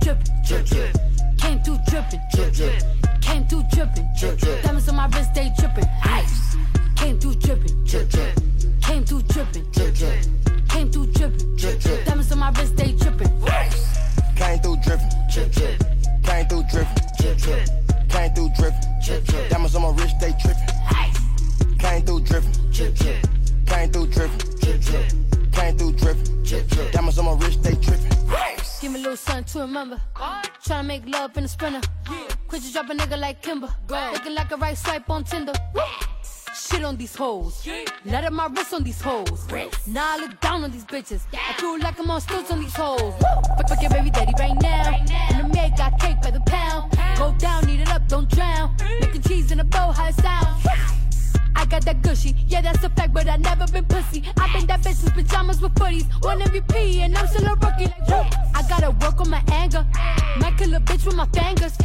dripping, drip, drip. Came through dripping, drip, drip. Came through dripping, drip, drip. Diamonds on my wrist, they dripping. Ice. Came through dripping, drip, drip. Came through dripping, drip, drip. Came through dripping, drip, drip. Diamonds on my wrist, they dripping. Ice. Came through dripping, drip, drip. Came through dripping, drip, drip. Came through dripping, drip, drip. Diamonds on my wrist, they tripping. Ice. Came through dripping, drip, drip. Came through dripping, drip, drip. Came through dripping, drip, drip. Diamonds on my wrist, they tripping. Give me a little something to remember. Tryna make love in the sprinter. Quit you drop a nigga like Kimber. Looking like a right swipe on Tinder. Shit on these hoes. Let up my wrist on these hoes. Now I look down on these bitches. I feel like I'm on stilts on these hoes. Fuck, fuck your baby daddy right now. And the maid got cake by the pound. Go down, eat it up, don't drown. Making cheese in a bow, how it sound. I got that gushy, yeah, that's a fact, but I never been pussy. i been that bitch with pajamas with footies. One MVP, and I'm still a rookie. Like, whoop. I gotta work on my anger. Might kill a bitch with my fingers.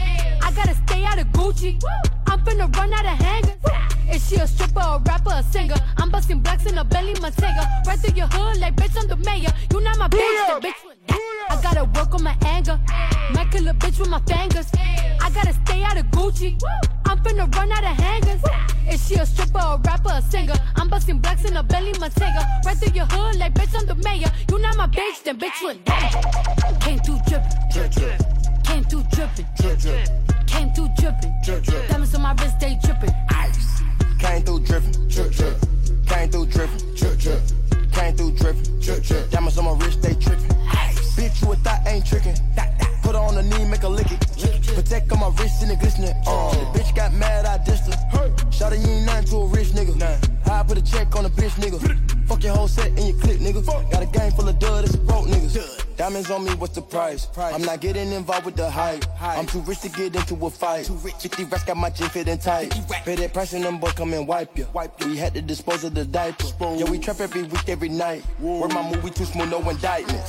I gotta stay out of Gucci. I'm finna run out of hangers. Is she a stripper, a rapper, a singer? I'm busting blacks in a belly Montega. Right through your hood, like bitch, I'm the mayor. You not my bitch, bitch. I gotta work on my anger. Might kill a bitch with my fingers. I gotta stay out of Gucci. I'm finna run out of hangers. Is she a stripper, a rapper, a singer? I'm busting blacks in a belly Montega. Right through your hood, like bitch, I'm the mayor. You not my bitch, then bitch with that. Came through drippin', Drip, drip, came through drippin', drip, drip. came through drippin'. Drip, drip. Diamonds on my wrist, they drippin'. Ice. Came through dripping, drip. Came through dripping, drip, drip. Came through dripping, drip, drip. Diamonds on my wrist, they tripping. Ice. Bitch, you a thought ain't tricking. Put her on the knee, make her lick it. Patek on my wrist and it glistening. Uh, the bitch got mad, I dissed her. Shawty, you ain't nothing to a rich nigga. Nah. I put a check on a bitch nigga. Fuck your whole set and your clip, nigga. Fuck. Got a gang full of dud, it's broke niggas. Diamonds on me, what's the price? price? I'm not getting involved with the hype. I'm too rich to get into a fight. Too rich. 50 racks got my gym fitting tight. Pay that price and them boys come and wipe you. We had to dispose of the diaper. Yeah, we trap every week, every night. Where my movie too smooth, no indictment.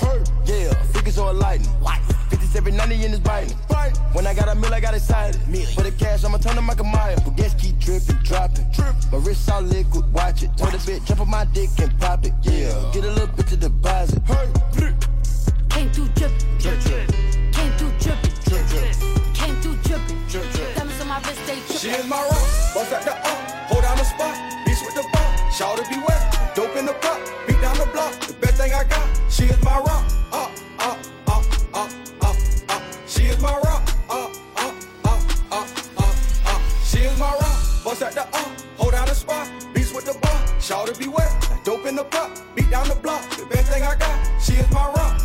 Yeah, figures all lightning. 50s every 90 in his biting. When I got a meal, I got excited. For the cash, I'ma turn to Michael Myers. But gas keep dripping, dropping. My wrist all liquid, watch it. Told a bit, jump on my dick and pop it. Yeah, get a little bit to deposit. Came through drippin', Drip, drip, came through drippin', drip, drip, came through drippin'. drip, drip. Diamonds on my wrist, they She drippin'. is my rock, bust at the up, hold down the spot, beast with the bar, shout to be wet, dope in the cup, beat down the block, the best thing I got. She is my rock, be wet, dope in the pot, beat down the block, the best thing I got. She is my rock,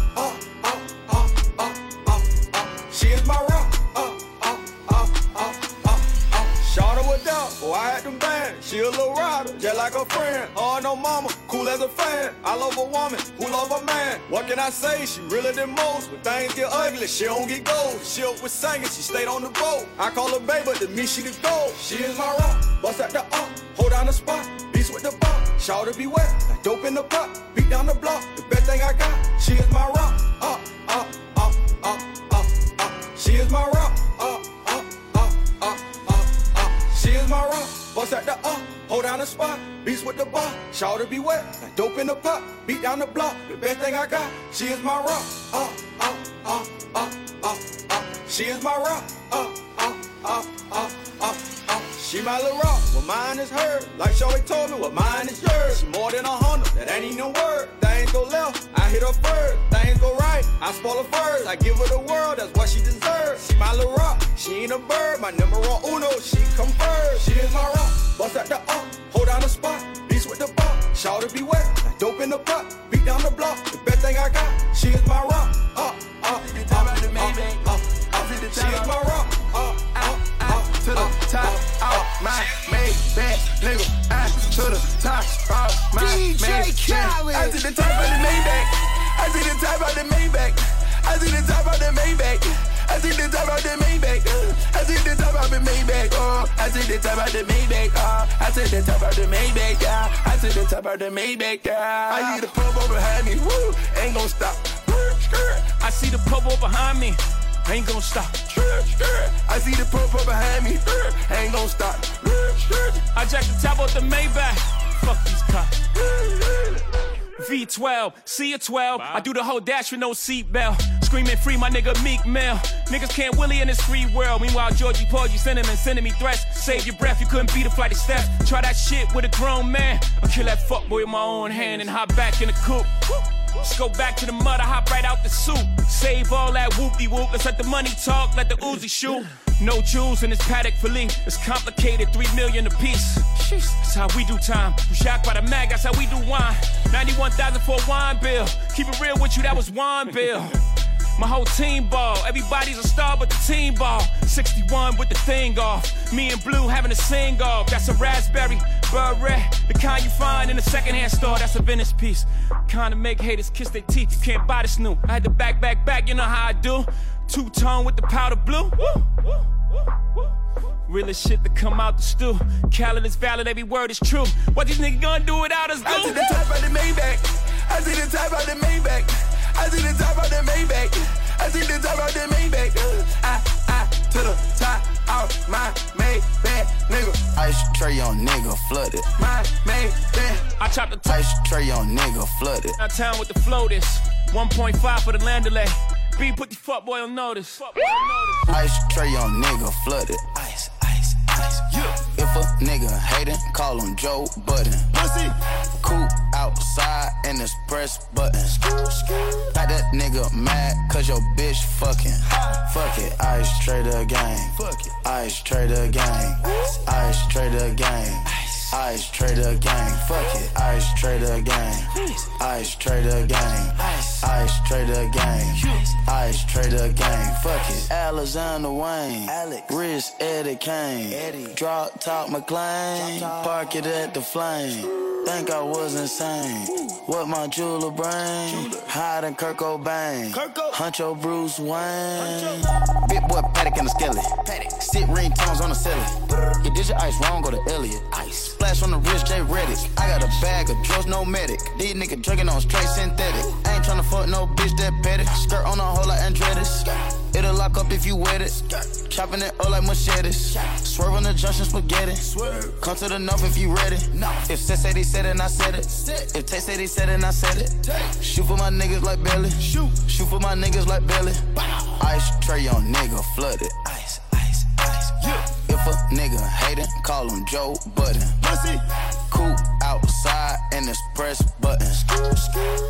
I had them. She a little rider, just like a friend. Oh no mama, cool as a fan. I love a woman who love a man. What can I say? She really than most. When things get ugly, she don't get gold. She up with singing, she stayed on the boat. I call her baby, but to me she the gold. She is my rock, bust at the up, hold down the spot, beast with the bar. Shout to be wet, like dope in the pot, beat down the block. The best thing I got, she is my rock, up, up, up, up, bust at the up, hold down the spot, beast with the bar. Shout to be wet, like dope in the pot, beat down the block. The best thing I got, she is my rock, up, up, up, up, up, up. She is my rock, up, up, up, up, up. She my little rock, what mine is hers. Like Shorty told me, what mine is yours. She more than a hundred, that ain't even a word. Things go left, I hit her first. Things go right, I spoil her first. I give her the world, that's what she deserves. She my little rock, she ain't a bird. My number one uno, she come first. She is my rock, bust at the up, hold down the spot. Beast with the bar, shout to be wet. Like dope in the pot, beat down the block. The best thing I got, she is my rock, up, up, up, up, up, up. She is my rock, my main back, nigga. I to the top, out my DJ Khaled. I see the top of the Maybach. I see the top of the Maybach. I see the top of the Maybach. I see the top of the Maybach. uh, I see the top of the Maybach. Oh, I see the top of the Maybach. Oh, I see the top of the Maybach. Yeah, I see the top of the Maybach. Yeah, I see the pump over behind me. Woo, ain't gonna stop. I see the purple behind me. Ain't gonna stop. I see the purple behind me. Ain't gonna stop. I jack the top off the Maybach. Fuck these cops. V12, C12. I do the whole dash with no seatbelt. Screaming free, my nigga Meek Mill. Niggas can't willy in this free world. Meanwhile, Georgie Paul, you sending him and sending me threats. Save your breath, you couldn't beat a flight of steps. Try that shit with a grown man. I'll kill that fuckboy with my own hand and hop back in the coupe. Just go back to the mud, I hop right out the soup. Save all that whoopie whoop. Let's let the money talk, let the Uzi shoot. No jewels in this Patek Philippe. It's complicated, three million a piece. That's how we do time. You shocked by the mag, that's how we do wine. 91,000 for a wine bill. Keep it real with you, that was wine bill. My whole team ball. Everybody's a star but the team ball. 61 with the thing off. Me and Blue having a sing off. That's a raspberry, beret. The kind you find in a secondhand store. That's a Venice piece. Kind of make haters kiss their teeth. You can't buy this new. I had to back, back, back. You know how I do. Two tone with the powder blue. Woo, woo, woo, Realest shit to come out the stew. Khaled is valid, every word is true. What these niggas gonna do without us, do? I see the top of the Maybach. I see the top of the Maybach. I see the top of the Maybach. I see the top of the Maybach. Uh, I, I, to the top of my Maybach, nigga. Ice tray on nigga flooded. My Maybach. I chop the top. Ice tray on nigga flooded. Out town with the floaters. 1.5 for the landolay. B put the fuck boy on notice. Fuck boy on notice. Ice tray on nigga flooded. Ice, ice, ice. A nigga hatin', call him Joe Budden. Pussy. Cool outside and this press button. Got that nigga mad cause your bitch fucking. Fuck it, ice trader gang. Fuck it. Ice trader gang. Ice trader gang. Ice trader gang. Fuck it, ice trader gang. Ice trader gang. Ice trader gang. Ice trader gang. Fuck it. Alexander Wang. Alex. Rich Eddie Kane. Eddie. Drop top McLaren. Park it at the flame. Think I was insane. What my jeweler brain? Hide in Kurt Cobain. Huncho Bruce Wayne. Big boy Patek in the skelly. Sit ringtones on the celly. You did your ice wrong, go to Elliot. Ice. Splash on the wrist, J Redick. I got a bag of drugs, no medic. These niggas drinking on straight synthetic. I ain't tryna fuck no bitch that petty. Skirt on a hole like Andretti's. It'll lock up if you wet it. Chopping it up like machetes. Swerve on the junction spaghetti. Come to the north if you ready. If Sis said he said it, and I said it. If Tay said he said it, and I said it. Shoot for my niggas like Belly. Shoot. Shoot for my niggas like Belly. Ice tray on nigga flooded. Ice. If a nigga hatin', call him Joe Budden. Pussy. Cool outside and this press button.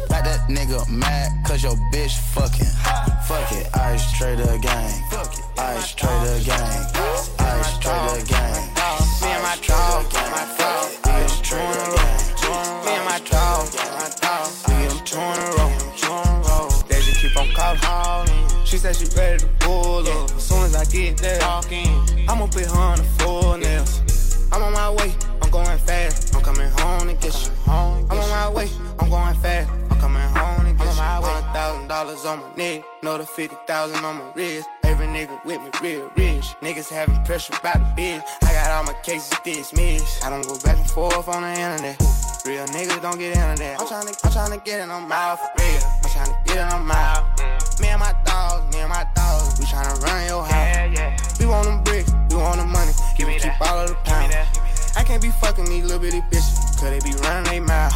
Got that nigga mad cause your bitch fucking. Fuck it, ice trader gang. Fuck it. Ice trader gang. Ice trader gang. Me and my dog, my dog, we get them two in a row. Me and my dog, my dog, we in two in a row. They just keep on calling. She said she ready to pull up. As soon as I get there, I'ma put her on the full nails. I'm on my way, I'm going fast. I'm coming home to get you. Home I'm on my way, I'm going fast. I'm coming home to get you. One thousand dollars on my neck, another fifty thousand on my wrist. Every nigga with me real rich. Niggas having pressure about the bitch. I got all my cases dismissed. I don't go back and forth on the internet. Real niggas don't get into that. I'm tryna, I'm tryna get it on my for real. I'm tryna get it on my. Me and my tryna run your house. We want them bricks, we want the money. Give me keep all of the pounds. I can't be fucking these little bitty bitches, cause they be running they mouth.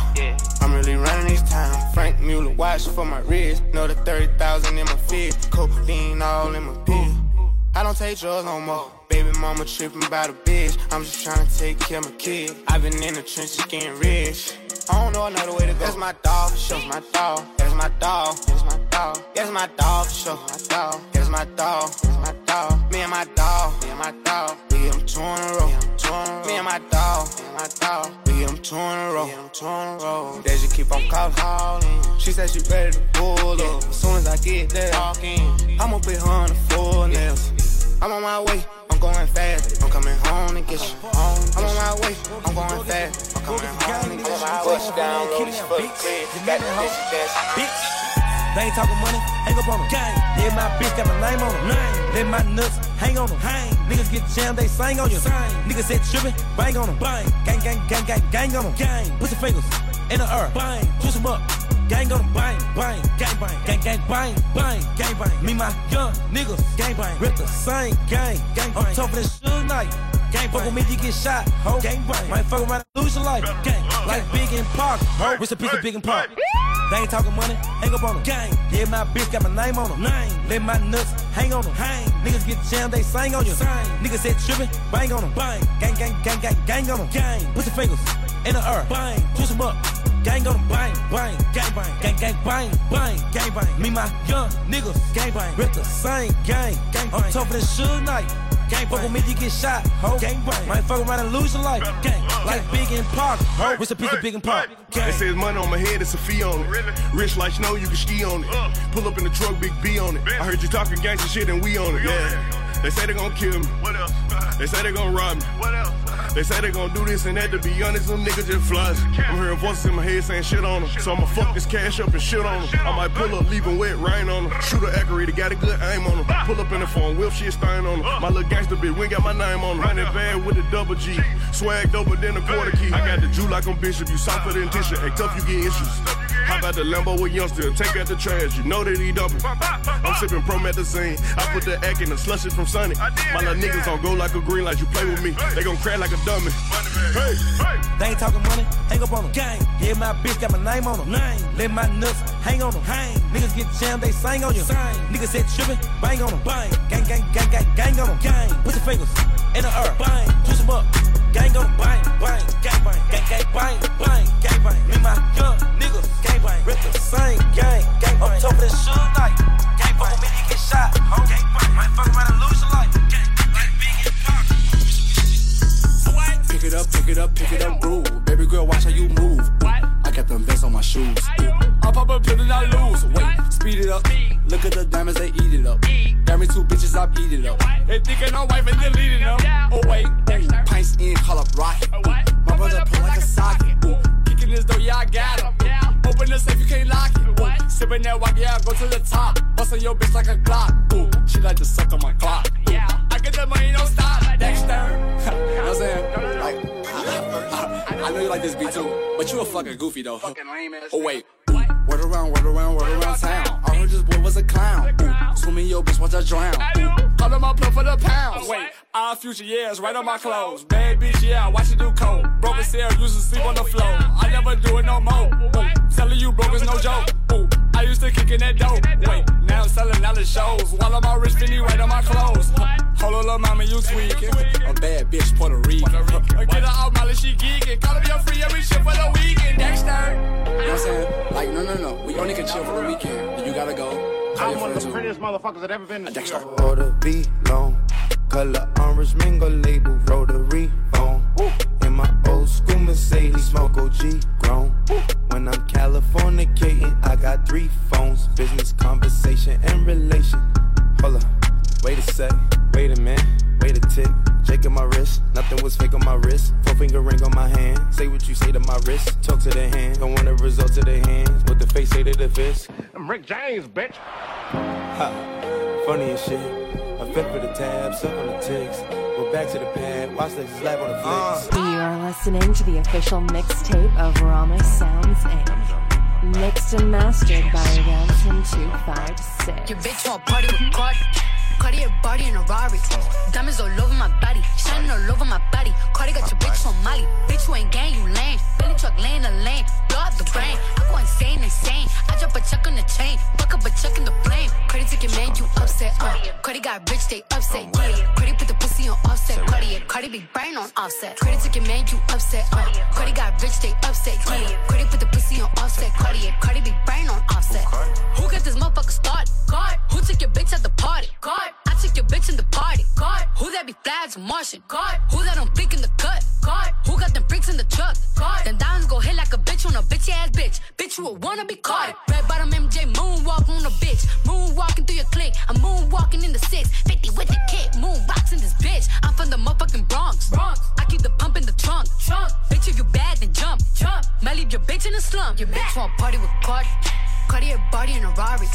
I'm really running this town. Franck Muller, watch for my wrist. Know the 30,000 in my fist. Codeine all in my pill. I don't take drugs no more. Baby mama tripping about a bitch. I'm just trying to take care of my kid. I've been in the trenches getting rich. I don't know another way to go. That's my dog for sure. my dog. That's my dog. That's my dog. That's my dog for sure. My dog. That's my dog. That's my dog. Me and my dog. Me and my dog. We get them two in a row. Two in a row. Me and my dog. Me and my dog. We get them two in a row. Get them two in a row. They just keep on calling. She said she ready to pull up. As soon as I get there, I'ma put her on the full nails. I'm on my way, I'm going fast. I'm coming home to get you. I'm on my way, I'm going fast. I'm coming home to get you. Bust down, roll this fuck clear. Got the bitch dancing. bitch. They ain't talking money, hang up on them. Gang. Yeah, my bitch got my name on them. Name. Let my nuts hang on them. Hang. Niggas get jammed, they sing on you. Sing. Niggas said trippin', bang on them. Bang. Gang, gang, gang, gang, gang on them. Gang. Put your fingers in the earth. Bang. Twist them up. Gang on. Bang, bang, gang, bang, gang, gang, bang, bang, gang, bang. Me, my young niggas, gang, bang. Rip the same gang, gang, bang. I'm tougher than Suge Knight. Gang fuck with me, you get shot. Ho. Gang bang. Might fuck around and lose your life. Gang. Like Big and Park. Ho. What's a piece of Big and Park? They ain't talking money, hang up on them. Gang. Yeah, my bitch got my name on them. Name. Let my nuts hang on them. Hang. Niggas get jammed, they sing on you. Sing. Niggas said trippin', bang on them. Bang. Gang, gang, gang, gang, gang on them. Gang. Put your fingers in the earth. Bang. Twist them up. Gang on them. Bang, bang. Gang, bang. Gang, gang, bang, bang. Gang, bang. Me, my young niggas. Gang, bang. Rip the same gang. Gang, bang. I'm tougher than Suge Knight. Gang fuck with me, you get shot. Ho. Gang bang. Might fuck around and lose your life. Gang. Like Big and Park. Ho. What's a piece of Big and Park? They say it's money on my head, it's a fee on it. Rich like snow, you can ski on it. Uh. Pull up in the truck, big B on it. I heard you talking gangster shit and we on it. Yeah. They say they gon' kill me. What else? They say they gon' rob me. What else? They say they gon' do this and that. To be honest, them niggas just flies. I'm hearing voices in my head saying shit on them. So I'ma fuck this cash up and shit on them. I might pull up, leave 'em wet, rain on them. Shoot a accurate, got a good aim on them. Pull up in the phone, whip shit stain on them. My little gangster bitch, we got my name on them. Running bad with a double G. Swagged over than a quarter key. I got the Jew like I'm Bishop. You softer than tissue. Act tough, you get issues. How about the Lambo with youngster? Take out the trash, you know that he double. I'm sipping promethazine. I put the egg in the slushy from Sunny. My little niggas don't go like a green light. You play with me, they gon' crack like a dummy. Hey, They ain't talking money, hang up on them. Gang. Yeah, my bitch got my name on them. Name. Let my nuts hang on them. Hang. Niggas get jammed, they sing on you. Sing. Niggas said trippin', bang on them. Bang. Gang, gang, gang, gang, gang on them. Gang. Put your fingers in the earth. Bang. Twist them up. Gang on them. Bang, bang, gang, bang, gang, gang, bang, bang, gang, bang. Me, my young niggas, gang, bang. Rip the same gang, gang, bang. I'm tougher than Suge Knight. Gang, fuck with me, you get shot. Ho. Gang, bang. Might fuck around and lose your life. Gang. Pick it up, pick it up, pick it up, groove. Baby girl, watch how you move. I got them vents on my shoes. I pop a pill and I lose. Wait, speed it up. Look at the diamonds, they eat it up. Got me two bitches, I beat it up. They thinking I'm wife and deleting them. Oh wait, ooh, pints in, call up rocket. My brother pull like a socket. Ooh, kicking this door, yeah I got him. Open the safe, you can't lock it. Ooh, sipping that walk, yeah I go to the top. Busting your bitch like a Glock. Ooh, she like to suck on my clock. Ooh, I get the money, don't stop. Dexter. You know what I'm saying? Like, I, I know you like this beat too, but you a fucking goofy though. Oh wait. Word around, word around, word around town. I heard this boy was a clown. Ooh, swim in your bitch, watch I drown. Ooh, call him my plug for the pounds. Wait, our future years, right on my clothes. Bad bitch, yeah, watch you do coke. Broken cell, used to sleep on the floor. I never do it no more. Ooh, telling you broke is no joke. Ooh, I used to kick in that dope. Wait, now I'm selling out the shows. While I'm all rich, Fendi right on my clothes. Hold on, little mama, you tweaking. A bad bitch, Puerto Rican. Get her out, Molly, she geeking. Call me your free every shit for the weekend. Dexter. You know what I'm saying? Like, no, no, no. We only can chill for the weekend. You gotta go. Tell your friends who. motherfuckers that ever been to Dexter. Order be long. Color orange mingle label rotary phone. In my old school Mercedes, smoke OG grown. When I'm Californicating, I got three phones business, conversation, and relation. Hold up, wait a sec, wait a minute, wait a tick. Shaking my wrist, nothing was fake on my wrist. Four finger ring on my hand. Say what you say to my wrist, talk to the hand. Don't want the results of the hands. What the face say to the fist. I'm Rick James, bitch. Ha, funny as shit. I fell for the tab, suck on the ticks. Go back to the pad, watch Lexus live on the flicks. Uh. You are listening to the official mixtape of Rama Sounds Inc. Mixed and mastered by Ramson256. Your bitch want party with Cardi. Cardi a body in a Rari. Diamonds all over my body, shining all over my body. Cardi got your bitch on Molly. Bitch, you ain't gang, you lame. Billy truck laying the lane, blow up the brain. I go insane, insane. I drop a chuck on the chain, fuck up a chuck in the flame. Took your man, you upset. Uh. Cardi got rich, they upset. Yeah. Cardi put the pussy on offset. Cardi, Cardi be brain on offset. Took your man, you upset. Uh. Cardi got rich, they upset. Yeah. Cardi put the pussy on offset. Cardi, Cardi be brain on offset. Who got this motherfucker started? God. Who took your bitch at the party? God. I took your bitch in the party. God. Who that be flags Martian? God. Who that don't in the cut? God. Who got them freaks in the truck? God. Them diamonds go hit like a bitch on a bitch ass bitch. Bitch, you a wanna be caught. Red bottom MJ moonwalk on a bitch. Moonwalking through your clique. I'm moonwalking in the six. 50 with the kick. Moon rocks in this bitch. I'm from the motherfucking Bronx. Bronx. I keep the pump in the trunk. Trunk. Bitch, if you bad, then jump. Jump. Might leave your bitch in the slump. Your bitch want party with Cardi. Cardi a body in a Rari.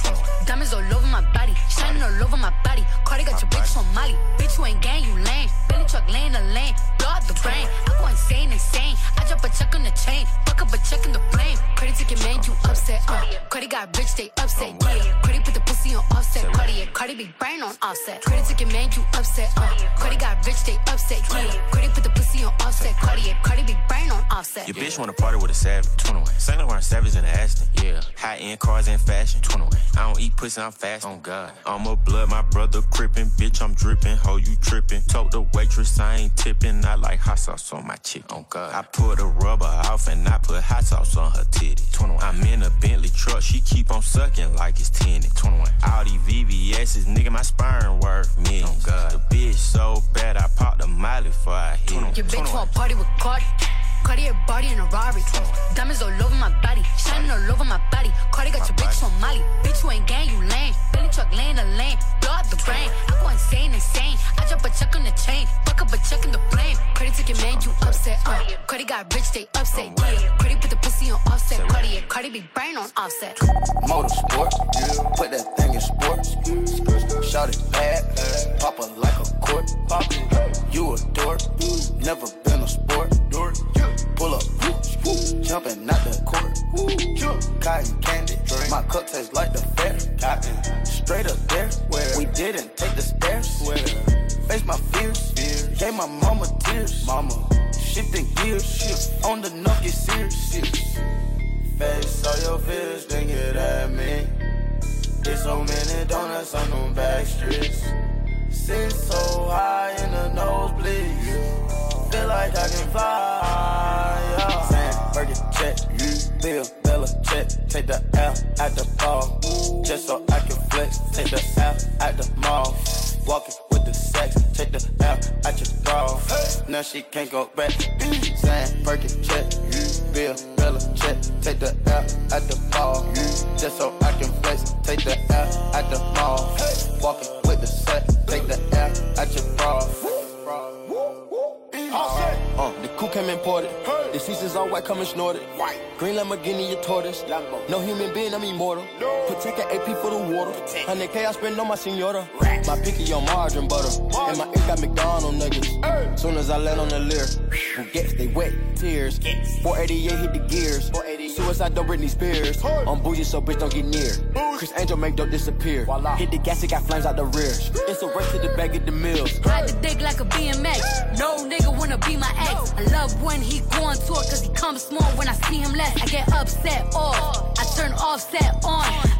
Diamonds all over my body, shining all over my body. Cardi got your bitch on Molly. Bitch, you ain't gang, you lame. Billy truck laying the lane, blow out the brain. I go insane, insane. I drop a check on the chain, fuck up a check in the flame. Cardi took your man, you upset. Uh. Cardi got rich, they upset. Yeah. Credit put the pussy on offset. Cardi, Cardi be brain on offset. Credit took your man, you upset. Uh. Cardi got rich, they upset. Yeah. Cardi put the pussy on offset. Cardi, Cardi be brain on offset. Your bitch wanna party with a savage. 21. Saint Laurent Savage in the Aston. Yeah. High end cars and fashion. 21. I don't eat pussy, I'm fast. On oh God. I'm a blood, my brother crippin'. Bitch, I'm drippin'. Ho, you trippin'. Told the waitress I ain't tippin'. I like hot sauce on my chick. On oh God. I pull the rubber off and I put hot sauce on her titty. 21. I'm in a Bentley truck. She keep on sucking like it's 10. 21. All these VVS's, nigga, my sperm worth millions. Oh God. The bitch so bad, I popped a miley before I hit 21. Your bitch want party with Cardi. Cartier body in a Rari. Diamonds all over my body, shining all over my body. Cardi got your bitch on Molly. Bitch, you ain't gang, you lame. Billy truck laying the lane, blow up the brain. I go insane, insane. I drop a check on the chain, fuck up a check in the flame. Cardi took your man, you upset. Uh. Cardi got rich, they upset. Yeah. Cardi put the pussy on offset. Cardi, Cardi be brain on offset. Motorsport, put that thing in sports. Shout it bad, pop it like a court. You a dork, never been a sport. Pull up, jumping out the court. Cotton candy, my cup tastes like the fair. Cotton, straight up there, where? We didn't take the stairs. Face my fears, gave my mama tears. Mama, shifting gears, shift on the knock, get serious. Face all your fears, then get at me. There's so many donuts on them back streets. Sit so high in the nosebleeds. Feel like I can fly. Yeah. Sam, Burger check. Bill, Bella check. Take the L at the ball. Just so I can flex. Take the L at the mall. Walking with the sex. Take the L at your bra. Now she can't go back. Sam, Burger check. Bill, Bella check. Take the L at the ball. Just so I can flex. Take the L at the mall. Walking Came imported. The seasons all white, coming snorted. White. Green Lamborghini, a tortoise. Lambo. No human being, I'm immortal. No. Protect an AP for the water. 100K I spend on my senora. Rats. My picky on margarine butter. Margin. And my ink got McDonald's nuggets. Hey. Soon as I land on the Lear, who gets they wet tears. Gets. 488 hit the gears. Suicide don't Britney Spears. I'm bougie, so bitch don't get near. Criss Angel make dope disappear. Voila. Hit the gas, it got flames out the rear. It's a race to the bag of the mills. Ride the dick like a BMX. No nigga wanna be my ex. I love when he go on tour, cause he comes small when I see him less. I get upset off. I turn offset on.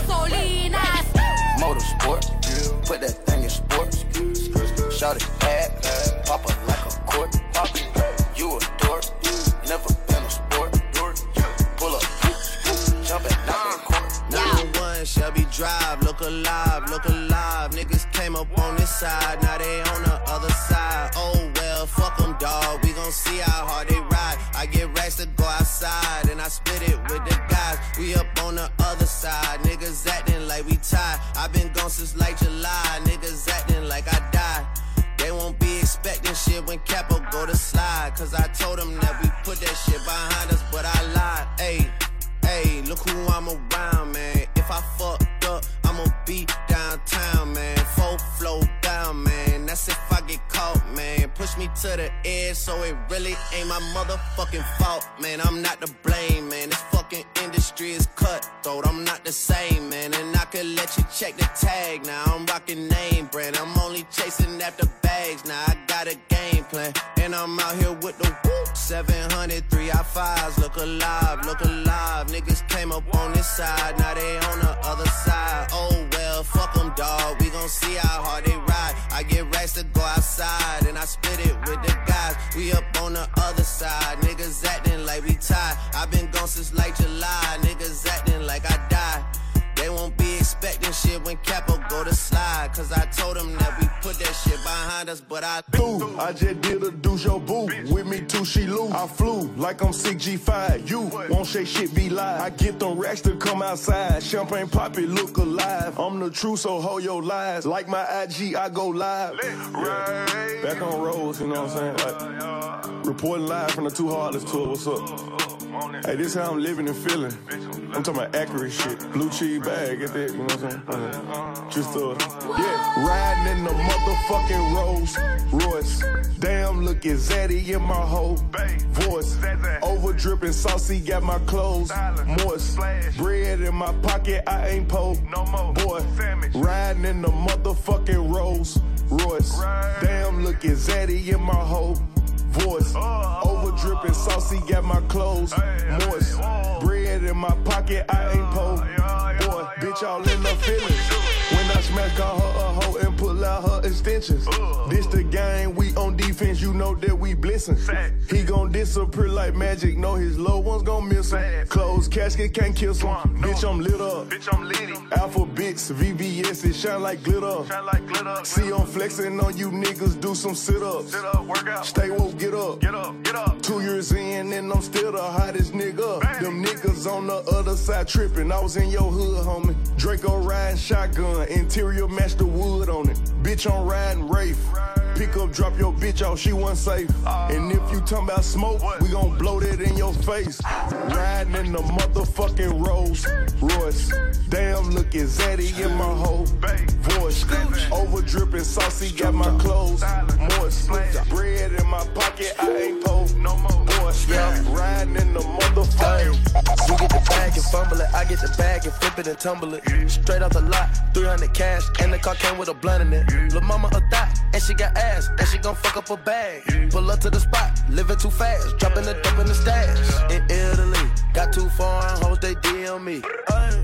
gasolina. Motorsport, put that thing in sports. Shout it bad, pop it like a court. You a Shelby Drive, look alive, look alive. Niggas came up on this side, now they on the other side. Oh well, fuck them, dog. We gon' see how hard they ride. I get racks to go outside, and I split it with the guys. We up on the other side, niggas acting like we tied. i been gone since like July, niggas acting like I died. They won't be expecting shit when Capo go to slide. Cause I told them that we put that shit behind us, but I lied. Hey, hey, look who I'm around, Fucked up, I'ma be downtown, man. Full flow down, man. That's if I get caught, man. Push me to the edge, so it really ain't my motherfucking fault, man. I'm not to blame, man. This fucking industry is cutthroat. I'm not the same, man. And I could let you check the tag. Now I'm rocking name brand. I'm only chasing after bags. Now I got a game plan. And I'm out here with the. 700, 3 I fives. Look alive, look alive. Niggas came up on this side. Now they on the other side. Oh well, fuck them, dog. We gon' see how hard they ride. I get racks to go outside. And I split it with the guys. We up on the other side. Niggas acting like we tied. i been gone since like July. Niggas acting like I expecting shit when Capo go to slide. Cause I told him that we put that shit behind us, but I do. I just did a do your boo. With me too, she lose. I flew like I'm 6G5. You won't say shit be live. I get them racks to come outside. Champagne pop it, look alive. I'm the truth, so hold your lies. Like my IG, I go live. Back on roads, you know what I'm saying? Like, reporting live from the Two Heartless tour. What's up? Hey, this how I'm living and feeling. I'm talking about accurate shit. Blue cheese bag, get that, you know what I'm saying? Just uh, yeah, riding in the motherfucking Rolls Royce. Damn, look at Zaddy in my whole voice. Over dripping saucy, got my clothes moist. Bread in my pocket, I ain't po. No more. Boy, riding in the motherfucking Rolls Royce. Damn, look at Zaddy in my whole voice. Over dripping saucy, got my clothes moist. Bread in my pocket, I ain't po. Boy, bitch, all in the feelings. When I smash, call her a hoe and pull out her extensions. This the game, we on defense, you know that we blissing. He gon' disappear like magic, know his low ones gon' miss him. Closed casket can't kiss him. Bitch, I'm lit up. Bitch, I'm litty. Alphabets, VVS, it shine like glitter. Shine like glitter. See, I'm flexing on you niggas, do some sit ups. Sit up, work out. Stay woke, get up. Get up, get up. Two years in, and I'm still the hottest nigga. Bang. Them niggas on the other side tripping. I was in your hood, homie. Draco riding shotgun, interior match the wood on it. Bitch, I'm riding Wraith. Pick up, drop your bitch off, she wasn't safe. And if you talking about smoke, we gon' blow that in your face. Riding in the motherfucking Rolls Royce. Damn, look at Zaddy in my whole voice. Over dripping saucy, got my clothes moist. Bread in my pocket, I ain't po. No more. Yeah, riding in the motherfucking. You get the bag and fumble it, I get the bag and flip it and tumble it. Straight off the lot, 300 cash, and the car came with a blunt in it. Lil' mama a thot, and she got ass, and she gon' fuck up a bag. Pull up to the spot, living too fast, dropping the dope in the stash. In Italy, got too foreign hoes, they DM me.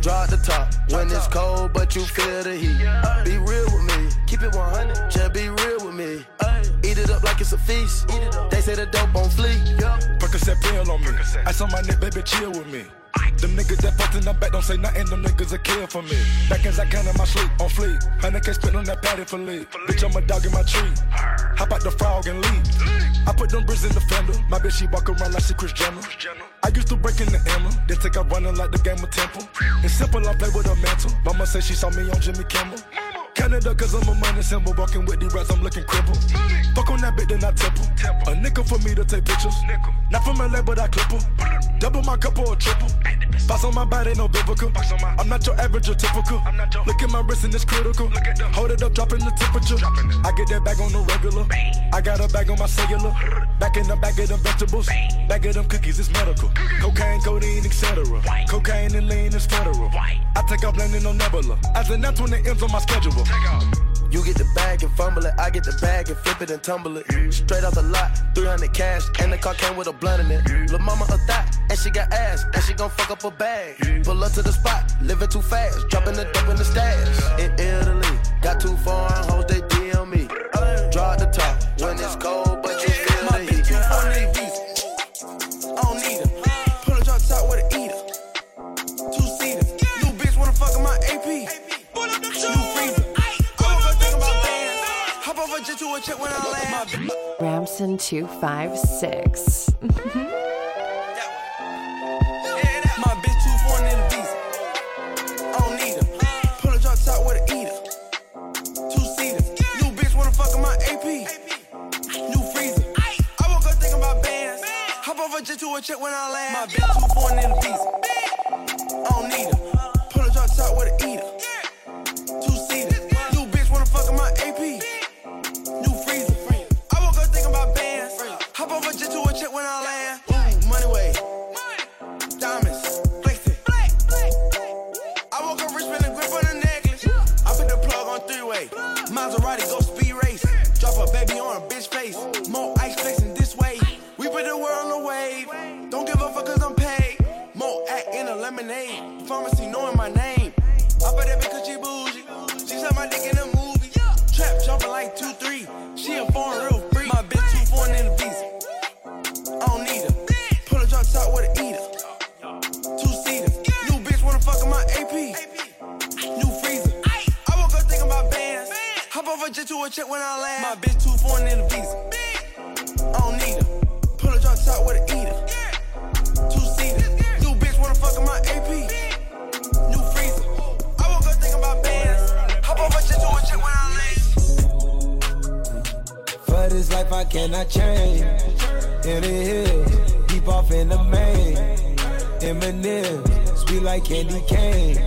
Drop the top when it's cold, but you feel the heat. Be real with me, keep it 100, just be real with me. Eat it up like it's a feast. They say the dope on fleek. Percocet pill on me. Ice on my neck, baby, chill with me. Them niggas that fucked in the back don't say nothing, them niggas a kill for me. Back as I can in my sleep, on fleek. 100k spent on that patty for lead. Bitch, I'm a dog in my tree. Hop out the frog and leave. I put them bricks in the fender. My bitch, she walk around like she Kris Jenner. I used to break in the Emma, then take out running like the game of Temple. It's simple, I play with a mantle. Mama say she saw me on Jimmy Kimmel. Canada, cause I'm a money symbol. Walking with the rats, I'm looking crippled. Fuck on that bitch, then I temple. A nickel for me to take pictures. Not from LA, but I clip her. Double my cup or a triple. Box on my body, no biblical. I'm not your average or typical. Look at my wrist and it's critical. Hold it up, dropping the temperature. I get that bag on the regular. I got a bag on my cellular. Back in the bag of them vegetables. Bag of them cookies, it's medical. Cocaine, codeine, etc. Cocaine and lean is federal. I take off landing on Nebula. As an that's when it ends on my schedule. You get the bag and fumble it, I get the bag and flip it and tumble it. Straight off the lot, 300 cash, and the car came with a blunt in it. Lil' mama a thot, and she got ass, and she gon' fuck up a bag. Pull up to the spot, living too fast, dropping the dope in the stash. In Italy, got too foreign hoes, they DM off a jet to a check when I land. Ramson 256. My bitch too foreign in the visa. I don't need her. Pull a drop top with an eater. Two seater. New bitch wanna fuck in my AP. New freezer. I woke up thinking about bands. Hop off a jet to a check when I land. My bitch too foreign in the visa. I don't need her. And check when I land. My bitch too foreign in the visa. I don't need her. Pull a drop top with a eater. Two seater. New bitch wanna fuck in my AP. New freezer. I woke up thinking about bands. Hop on my shit to and check when I land. For this life I cannot change. In the hills, deep off in the main. Eminem, sweet like candy cane.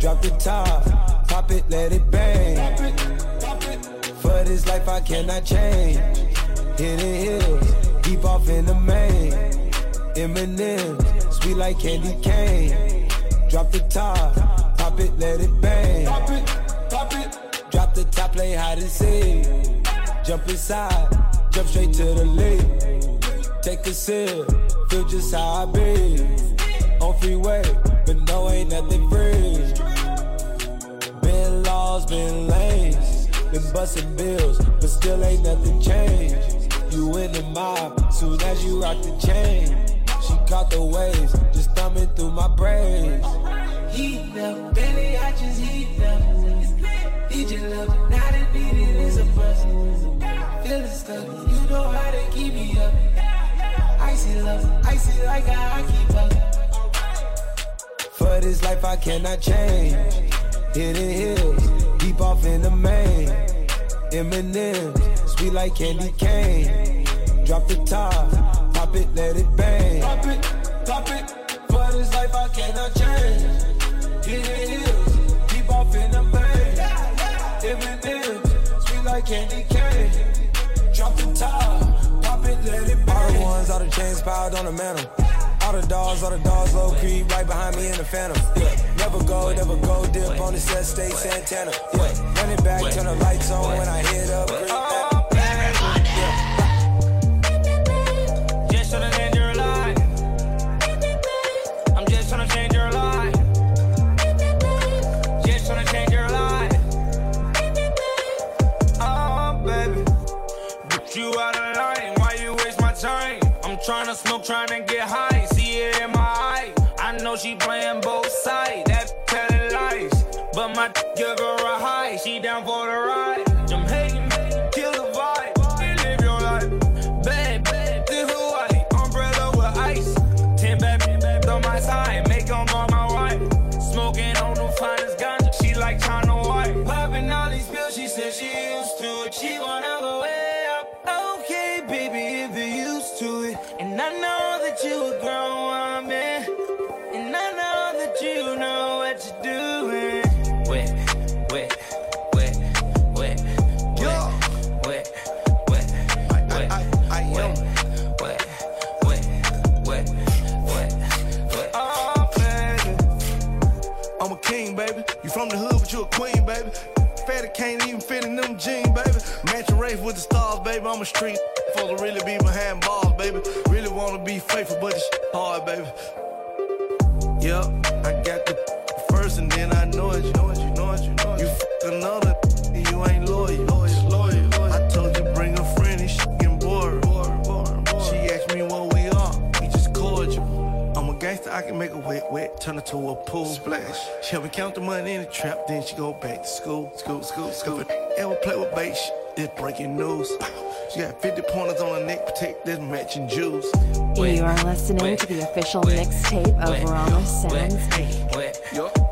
Drop the top, pop it, let it bang. For this life I cannot change. The hills, deep off in the main. Eminem, sweet like candy cane. Drop the top, pop it, let it bang. Pop it, pop it. Drop the top, play hide and seek. Jump inside, jump straight to the lead. Take a sip, feel just how I be. On freeway, but no ain't nothing free. Been laws, been lanes, been busting bills, but still ain't nothing changed. You in the mob, soon as you rock the chain. She caught the waves, just thumbing through my braids. Heat up, baby, I just heat up. Your love, now that needed it is a bust. Feeling stuck, you know how to keep me up. Icy love, icy like I keep up. For this life I cannot change. Hidden hills, deep off in the main. Eminem, sweet like candy cane. Drop the top, pop it, let it bang. Pop it, pop it. For this life I cannot change. Hidden hills, deep off in the main. Eminem, sweet like candy cane. Drop the top, pop it, let it bang. All the ones, all the chains piled on the mantle. All the dogs, all the dogs low creep, right behind me in the phantom. Yeah. Never go, never go, dip on the set, stay Santana. Yeah. Run it back, turn the lights on when I hit up. Just tryna change your life. I'm just tryna change your life. Just tryna change your life. Oh, baby. You out of line. Why you waste my time? I'm tryna smoke, tryna get high. She playing both sides. That telling lies. But my give her a high. She down for the ride. I'm hating, baby. I'm a street. Supposed to really be behind bars, baby. Really wanna be faithful, but it's hard, baby. Yep, I got the first and then I know it. You know it, you know it, you know it. You f another, I can make a wet, wet, turn her to a pool splash. She help me count the money in the trap, then she go back to school, school, school, school. If I ever play with bait, it's breaking news. She got 50 pointers on her neck, protect this matching jewels. You are listening to the official mixtape of Rama Sounds 8.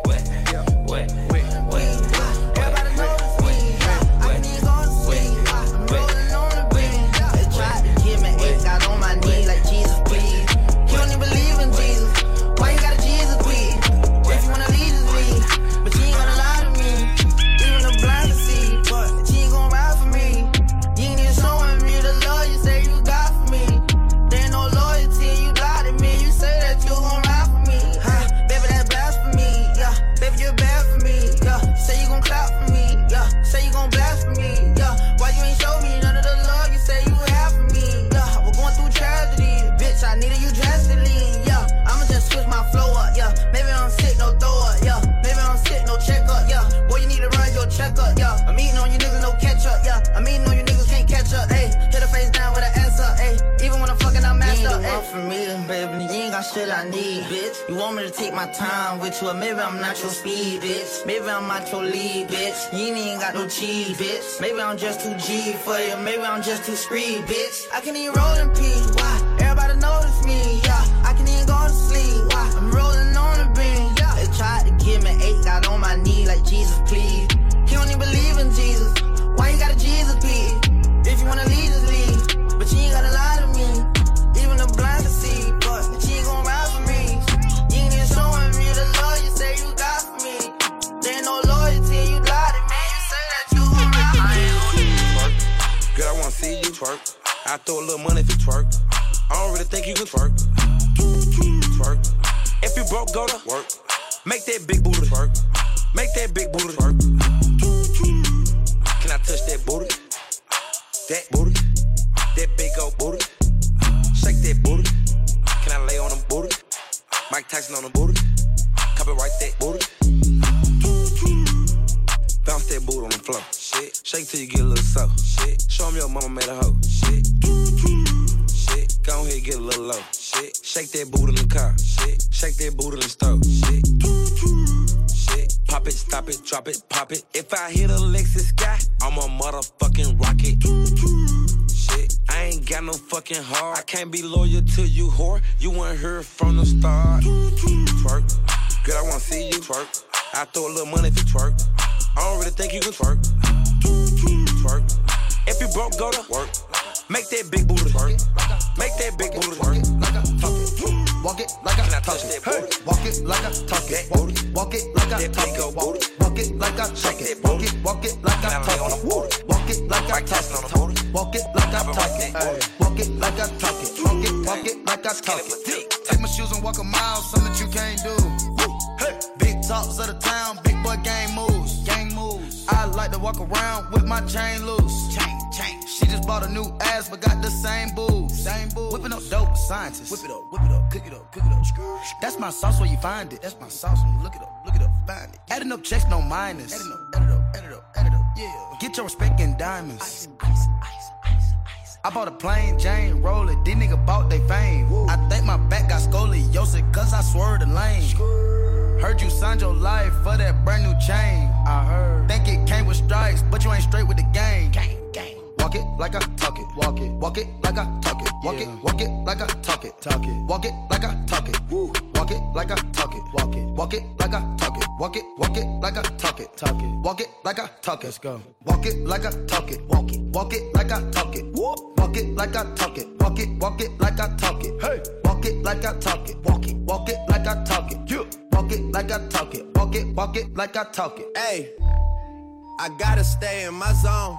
Want me to take my time with you, or maybe I'm not your speed, bitch. Maybe I'm not your lead, bitch. You ain't got no cheese, bitch. Maybe I'm just too G for you, maybe I'm just too screed, bitch. I can even roll in peace, why? Everybody notice me, yeah. I can even go to sleep, why? I'm rolling on the beam, yeah. They tried to give me eight, got on my knee like Jesus, please. Twerk. I throw a little money if you twerk. I don't really think you can twerk. Twerk. If you broke, go to work. Make that big booty twerk. Make that big booty twerk. Can I touch that booty? That booty. That big old booty. Shake that booty. Can I lay on them booty? Mike Tyson on the booty. Copyright that booty. That booty on the floor. Shit. Shake till you get a little so. Shit. Show Show 'em your mama made a hoe. Shit. Shit. Go ahead, get a little low. Shit. Shake that boot in the car. Shit. Shake that boot in the stove. Shit. Shit. Pop it, stop it, drop it, pop it. If I hit a Lexus sky, I'm a motherfucking rocket. Shit. I ain't got no fucking heart. I can't be loyal to you, whore. You weren't here from the start. Twerk. Girl, I wanna see you twerk. I throw a little money if you twerk. I don't really think you can twerk. Twerk. If you broke, go to work. Make that big booty twerk. Make that big booty twerk. Walk it like I talk it. Walk it like I talk it. Walk it, walk it like I talk it, That's my sauce where you find it. That's my sauce when you look it up, look it up, find it. Adding up checks, no minus. Adding up, add it up, add it up, add it up, yeah. Get your respect in diamonds. Ice, ice, ice, ice, ice. I bought a plain Jane roller, these nigga bought they fame. I think my back got scoliosis, cause I swerved the lane. Heard you signed your life for that brand new chain. I heard. Think it came with stripes, but you ain't straight with the game. Gang. Walk it like I talk it. Walk it. Walk it like I talk it. Walk it. Walk it like I talk it. Talk it. Walk it like I talk it. Woo. Walk it like I talk it. Walk it. Walk it like I talk it. Walk it. Walk it like I talk it. Talk it. Walk it like I talk it. Let's go. Walk it like I talk it. Walk it. Walk it like I talk it. Whoop. Walk it like I talk it. Walk it. Walk it like I talk it. Hey. Walk it like I talk it. Walk it. Walk it like I talk it. Yeah. Walk it like I talk it. Walk it. Walk it like I talk it. Hey, I gotta stay in my zone.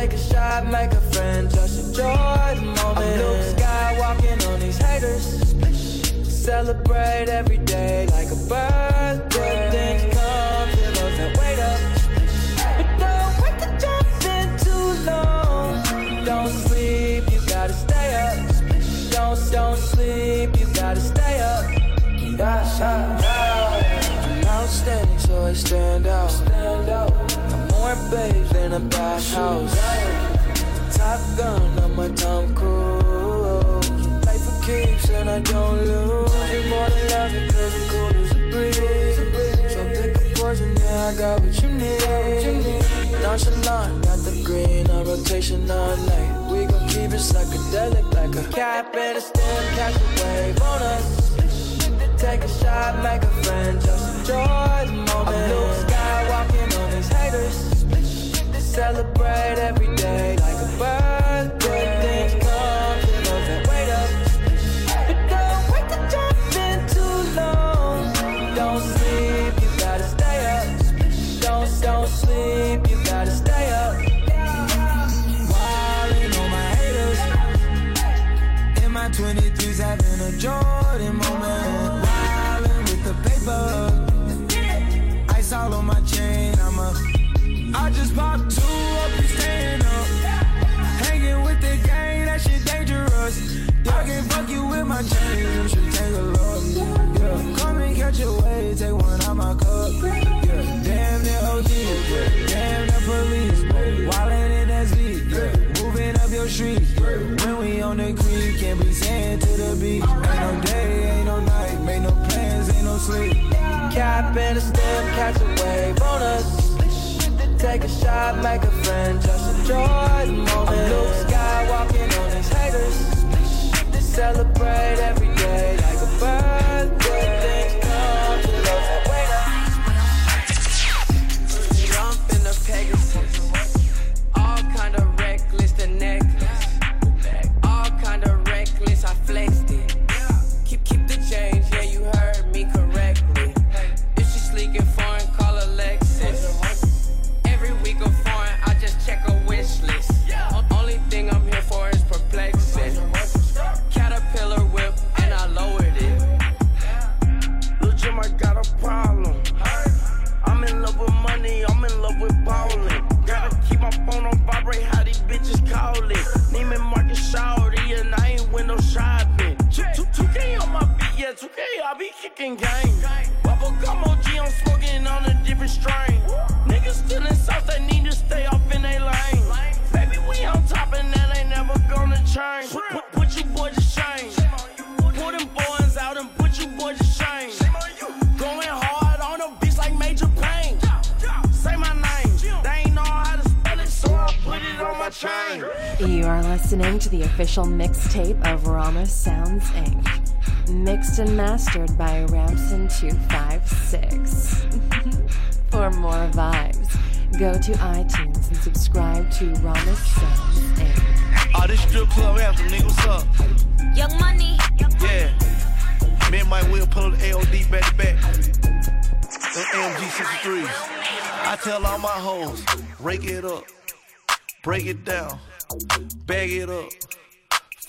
Take a shot, make a friend, just enjoy the moment. I'm Luke Skywalking on these haters. Celebrate every day like a birthday. I'm babes than a bathhouse. Top gun on my Tom Cruise. Life for keeps and I don't lose. You more than love it cause I'm cool as a breeze. So take a portion, yeah, I got what you need. Nonchalant, got the green on rotation all night. We gon' keep it psychedelic like a cap and a stem, catch a wave on us. Take a shot, make a friend, just enjoy the moment. I'm Luke Skywalking on these haters celebrate every day like a bird. Stem, catch a wave on us. Take a shot, make a friend, just enjoy the moment. I'm Luke Skywalking on his haters. Celebrate every day like a birthday. Official mixtape of Rama Sounds Inc. Mixed and mastered by Ramson256. For more vibes, go to iTunes and subscribe to Rama Sounds Inc. Oh, this strip club anthem, nigga, what's up? Young Money. Yeah. Me and Mike Will pull the AOD back to back. Them AMG 63s. I tell all my hoes, rake it up, break it down, bag it up.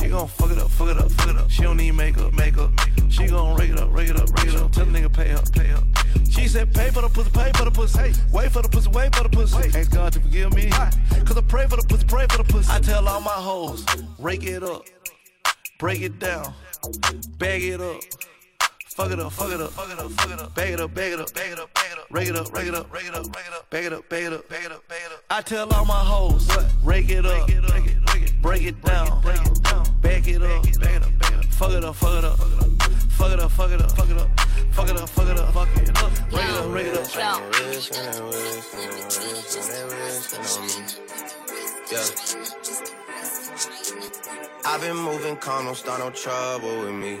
She gon' fuck it up, fuck it up, fuck it up. She don't need makeup, makeup. She gon' rake it up, rake it up, rake it up. Tell the nigga pay up, pay up. She said pay for the pussy, pay for the pussy. Hey, wait for the pussy, wait for the pussy. Ask God to forgive me. Cause I pray for the pussy, pray for the pussy. I tell all my hoes, rake it up, break it down, bag it up. Fuck it up, fuck it up, fuck it up, fuck it up. Bag it up, bag it up, bag it up, bag it up. Rake it up, rake it up, rake it up, rake it up. Bag it up, bag it up, bag it up, bag it up. I tell all my hoes. Rake it up, break it, break it down, break it down. Back it up, bag it up, bag it up. Fuck it up, fuck it up, fuck it up. Fuck it up, fuck it up, fuck it up. Fuck it up, fuck it up, fuck it up. Rake it up, rake it up. Yeah. I've been moving calm, don't start no trouble with me.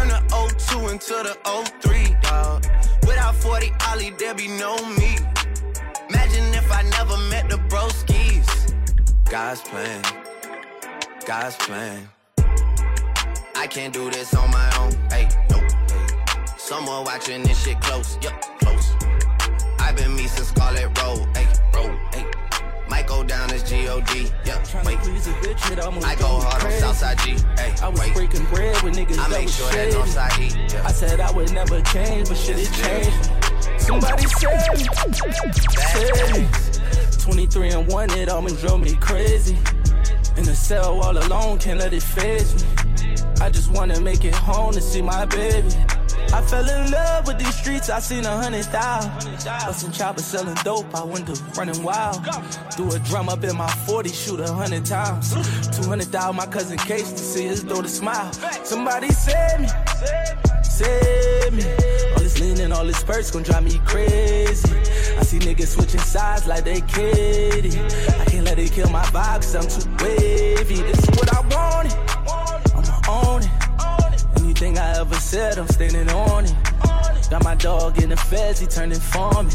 Turn the 02 into the 03, dog. Without 40 Ollie, there be no me. Imagine if I never met the broskies. God's plan. God's plan. I can't do this on my own. Hey, nope. Someone watching this shit close. Yup, close. I've been me since Scarlet road. Might go down as G-O-D. Yeah, wait. I go hard on Southside G. Hey, I was wait. breaking bread with niggas I make sure that shady. Northside heat. Yeah. I said I would never change, but shit, it changed. Somebody said me. Said me. 23 and 1, it almost drove me crazy. In the cell all alone, can't let it phase me. I just wanna make it home to see my baby. I fell in love with these streets, I seen a hundred thousand. Bustin' choppers selling dope, I went to running wild. Do a drum up in my 40, shoot a hundred times. 200,000 my cousin Case to see his daughter smile. Somebody save me, save me. All this lean and all this spurts gon' drive me crazy. I see niggas switching sides like they kitty. I can't let it kill my vibe cause I'm too wavy. This is what I wanted, I'ma own it. Anything I ever said, I'm standing on it. Got my dog in the feds, he turning me.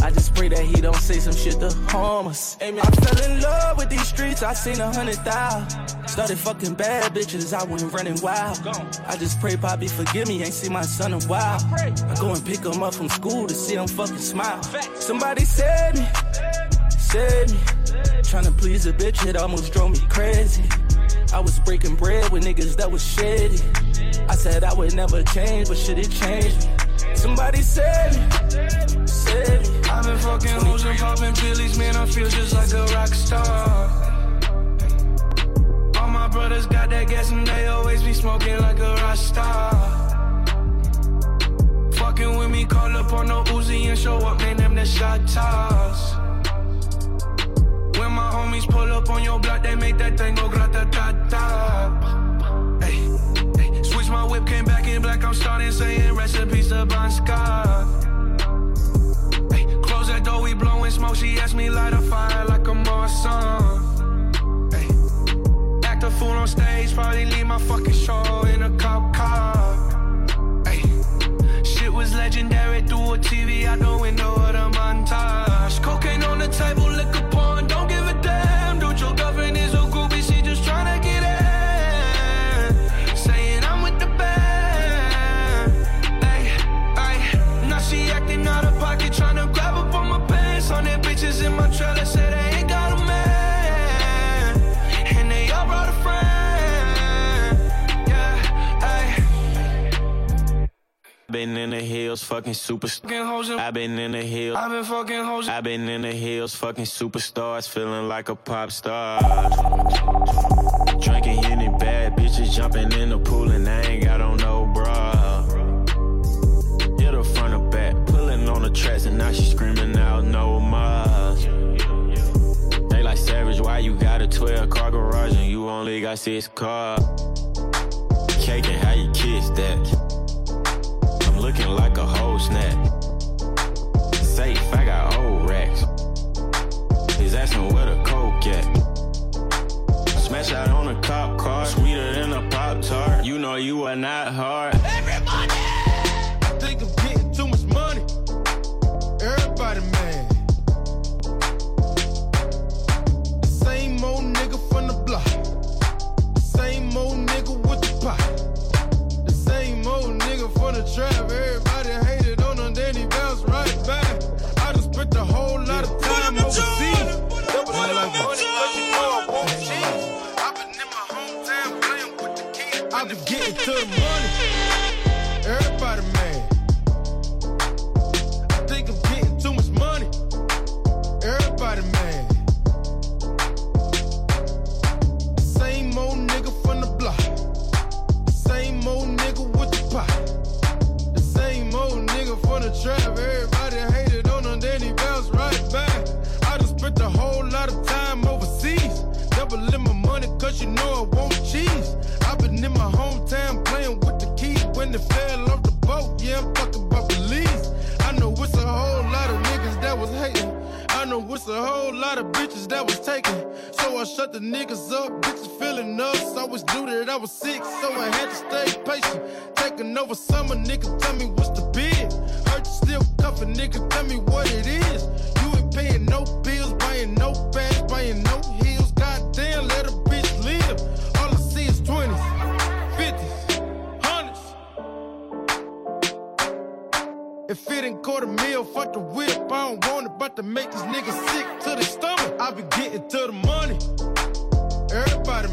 I just pray that he don't say some shit to harm us. I fell in love with these streets, I seen a hundred thousand. Started fucking bad bitches, I went running wild. I just pray Poppy forgive me, ain't seen my son in a while. I go and pick him up from school to see him fucking smile. Somebody save me, save me. Tryna please a bitch, it almost drove me crazy. I was breaking bread with niggas that was shady. I said I would never change, but shit, it changed. Somebody said me, save me. I've been fucking hoes and popping pillies, man. I feel just like a rock star. All my brothers got that gas and they always be smoking like a rock star. Fucking with me, call up on no Uzi and show up, man. Them the shot toss. When my homies pull up on your block, they make that thing go grata ta ta. I'm starting saying recipes to Bon Scott. Hey, close that door, we blowing smoke. She asked me light a fire like a Marsan. Hey, act a fool on stage, probably leave my fucking show in a cop car. Hey, shit was legendary through a TV out the Been in the hills, fucking superstar. I've been in the hills. I've been fucking hoes. I've been in the hills, fucking superstars, feeling like a pop star. Drinking any bad bitches, jumping in the pool, and I ain't got on no bra. Hit her front or back, pulling on the tracks, and now she screaming out no more. They like savage, why you got a 12 car garage and you only got six cars? Cake and how you kiss that? Looking like a whole snap. Safe, I got old racks. He's asking where the coke at. Smash out on a cop car, sweeter than a pop tart. You know you are not hard. Everybody! Trap. Everybody hated on him, then he bounced right back. I just spent a whole lot of time overseas. Money, but you know I won't cheat. I've been it's a whole lot of bitches that was taken. So I shut the niggas up, bitches feeling us. Always knew that I was sick, so I had to stay patient. Taking over summer, niggas tell me what's the bid. Hurt you still cuffing, nigga, tell me what it is. You ain't paying no bills, buying no bags, buying no heels. If it ain't quarter mil, fuck the whip. I don't want it, but to make these niggas sick to the stomach. I be getting to the money. Everybody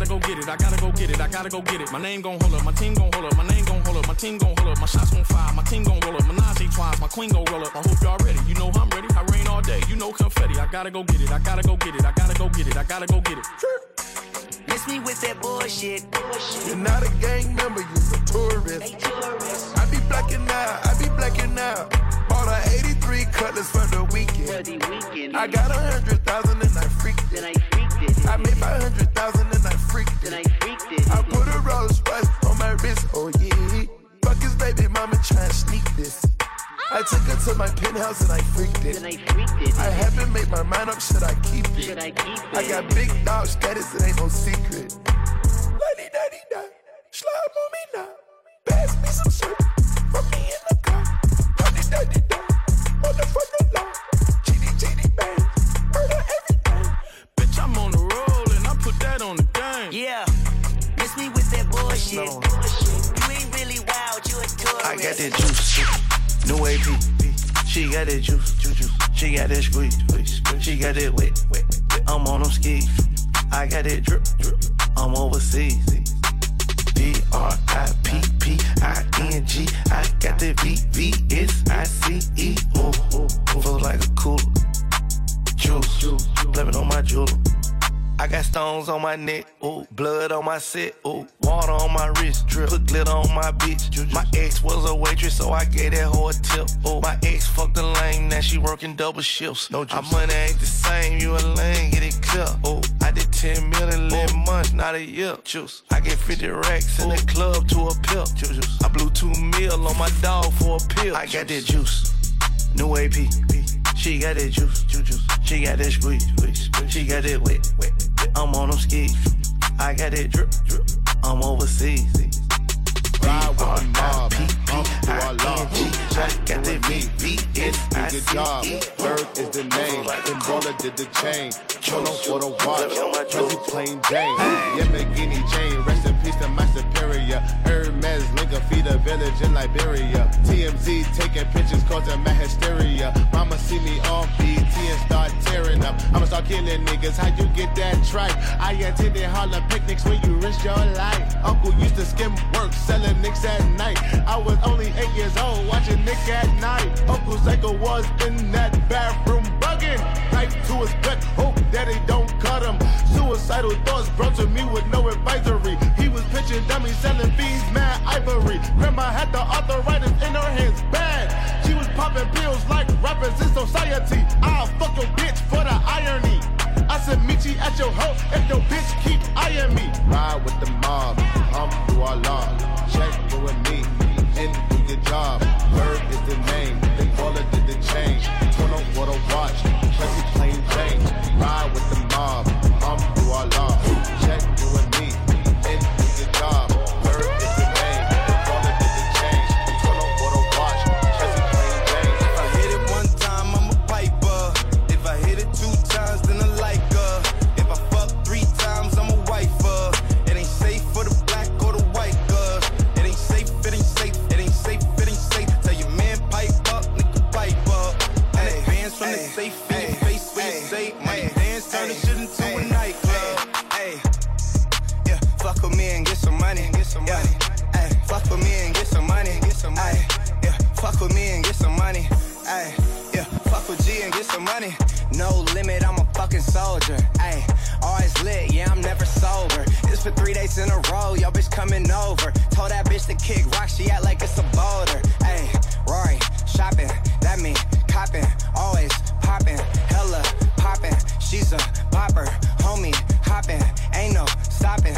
gotta go get it, I gotta go get it, I gotta go get it. My name gon' hold up, my team gon' hold up, my name gon' hold up, my team gon' hold up, my shots gon' fire, my team gon' roll up, Menage twice, my queen gon' roll up. I hope y'all ready, you know I'm ready, I rain all day, you know confetti. I gotta go get it, I gotta go get it, I gotta go get it, I gotta go get it. Miss me with that bullshit. You're not a gang member, you're a tourist. I be blacking out, I be blacking out. Bought a 83 cutlass for the weekend. I got a hundred thousand and I freaked it. I made my hundred thousand I put a Rolls Royce on my wrist, oh yeah. Fuck his baby mama trying to sneak this. I took her to my penthouse and I freaked it. I haven't made my mind up, should I keep it? I got big dog status, it ain't no secret. Lady daddy da, slime on me now. Pass me some syrup She got that juice, juice. She got that squeeze. She got that wet, wet. I'm on them skis. I got that drip, drip. I'm overseas. B R I P P I N G. I got that V V S I C E. Ooh, flow like a cooler. Juice, blaming on my jewelry. I got stones on my neck, ooh, blood on my set, ooh, water on my wrist, drip, put glitter on my bitch. My ex was a waitress, so I gave that hoe a tip. Ooh, my ex fucked a lame, now she working double shifts. No Our money ain't the same, you a lame, get it clear. Ooh, I did 10 million last month, not a year. Juice, I get 50 racks in the club to a pill. Juice, I blew two mil on my dog for a pill. I got that juice, new AP. She got that juice, juice. She got that squeeze, squeeze. She got that wet, wet. I'm on them skis. I got that drip, drip. I'm overseas. Ride with the mob, up to our law. I got that Nigga job, Berg is the name. And Baller did the chain. On for the watch. Cause he plain Jane. Yamagini Jane. Rest in peace to my superior. Hermes Lincoln feed a village in Liberia. TMZ taking pictures causing my hysteria. Mama see me on BT and start tearing up. I'ma start killing niggas. How you get that tripe? I attended Harlem picnics when you risked your life. Uncle used to skim work, selling nicks at night. I was only eight years old, watching Nick at night. Uncle Psycho was in that bathroom bugging. Knife to his gut, hope that he don't cut him. Suicidal thoughts brought to me with no advisory. He was pitching dummies, selling fiends, mad ivory. Grandma had the arthritis in her hands, bad. She was popping pills like rappers in society. I'll fuck your bitch for the irony. I said, meet you at your house if your bitch keep eyeing me. Ride with the mob, hum our Allah. Check you and me and do your job. Verb is the name, they call it the change. Turn on what a watch. Fuck with me and get some money. Ayy, yeah, fuck with G and get some money. No limit, I'm a fucking soldier. Ayy, always lit, yeah, I'm never sober. It's for three days in a row, yo bitch coming over. Told that bitch to kick rock, she act like it's a boulder. Ayy, Rory, shopping, that mean copping, always popping, hella popping. She's a popper, homie, hopping, ain't no stopping.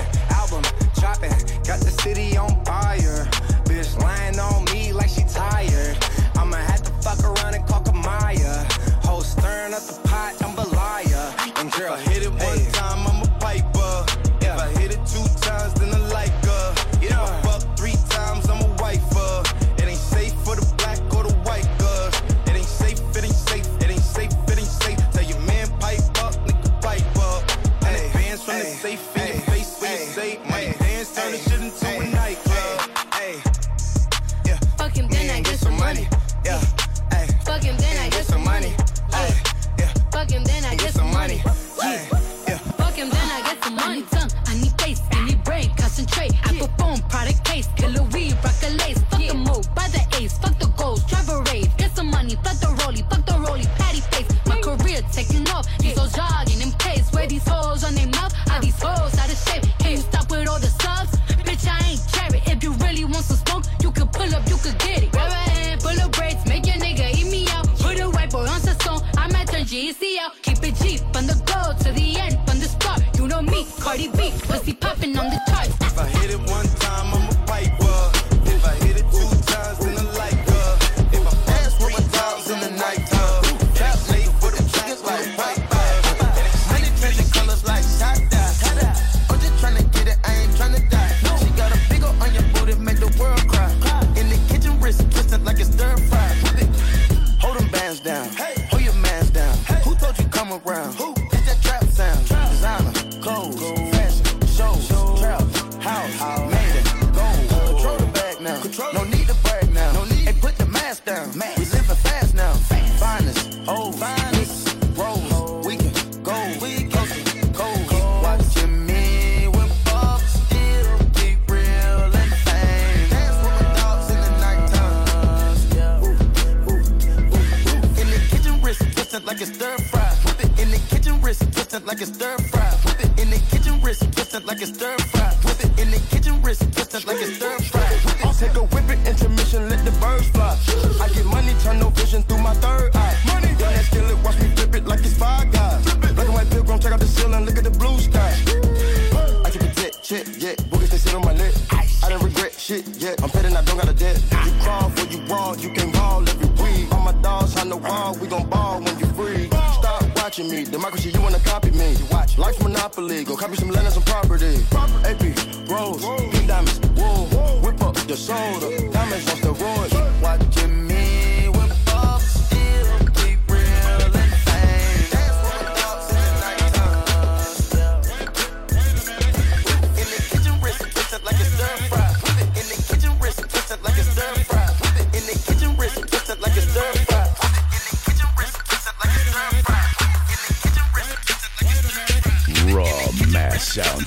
gon' ball when you free. Stop watching me, democracy, you wanna copy me. Life's monopoly, go copy some land and some property. AP, rose, pink diamonds, Whoa. Whip up your soda. diamonds on road. Watching me.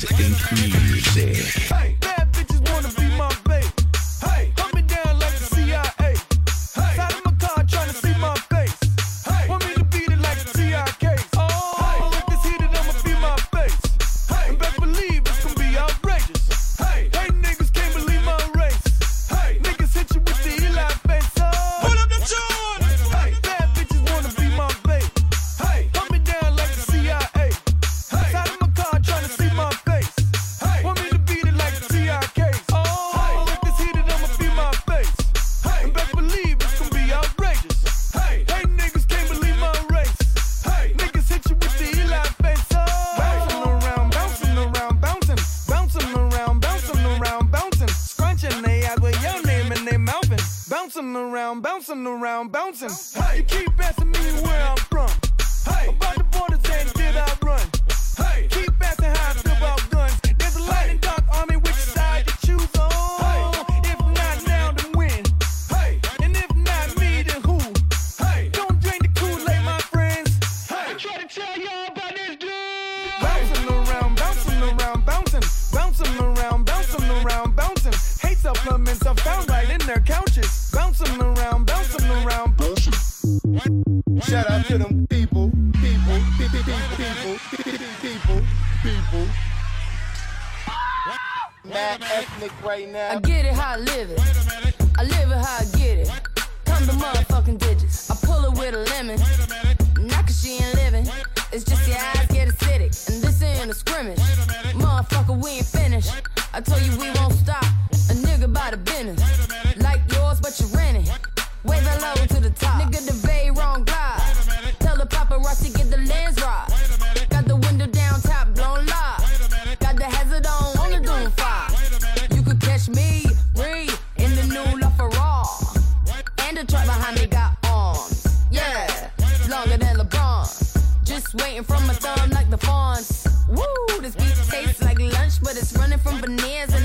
increase music. Mad ethnic right now. I get it how I live it. I live it how I get it. Come to motherfucking digits. I pull it with a lemon. Not cause she ain't living. It's just your eyes get acidic. And this ain't a scrimmage. Motherfucker, we ain't finished. I told you we won't stop. A nigga by the business. Like yours, but you renting. Wave that low to the top. Nigga, the bay wrong glide. Tell the paparazzi get the lens right. From veneers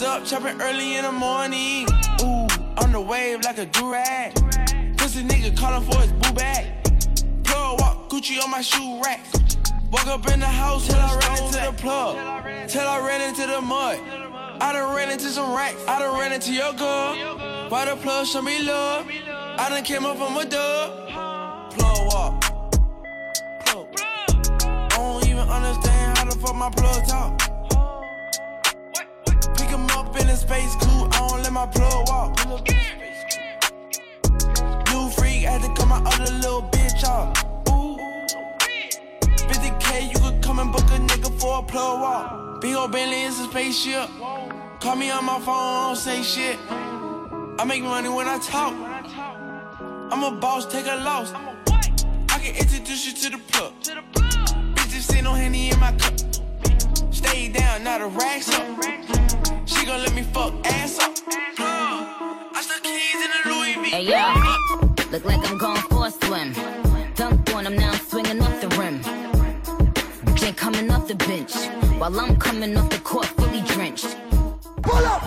Up chopping early in the morning. Ooh, on the wave like a durag. Pussy nigga calling for his boo bag. Plug walk, Gucci on my shoe rack. Walk up in the house till I ran into the plug. Till I ran into the mud. I done ran into some racks. I done ran into your girl. Why the plug show me love? I done came up from a dub. Plug walk. Plug. I don't even understand how the fuck my plug talk. Space coupe. I don't let my plug walk. New freak had to cut my other little bitch off. Ooh. 50k, you could come and book a nigga for a plug walk. Big ol' Bentley is a spaceship. Call me on my phone, don't say shit. I make money when I talk. I'm a boss, take a loss. I can introduce you to the plug. Bitches say no henny in my cup. Stay down, not a racks up. She gon' let me fuck ass up. I stuck keys in the Louis V. Hey yo, look like I'm going for a swim. Dunked on him, now I'm now swinging off the rim. Jay coming off the bench, while I'm coming off the court fully drenched. Pull up,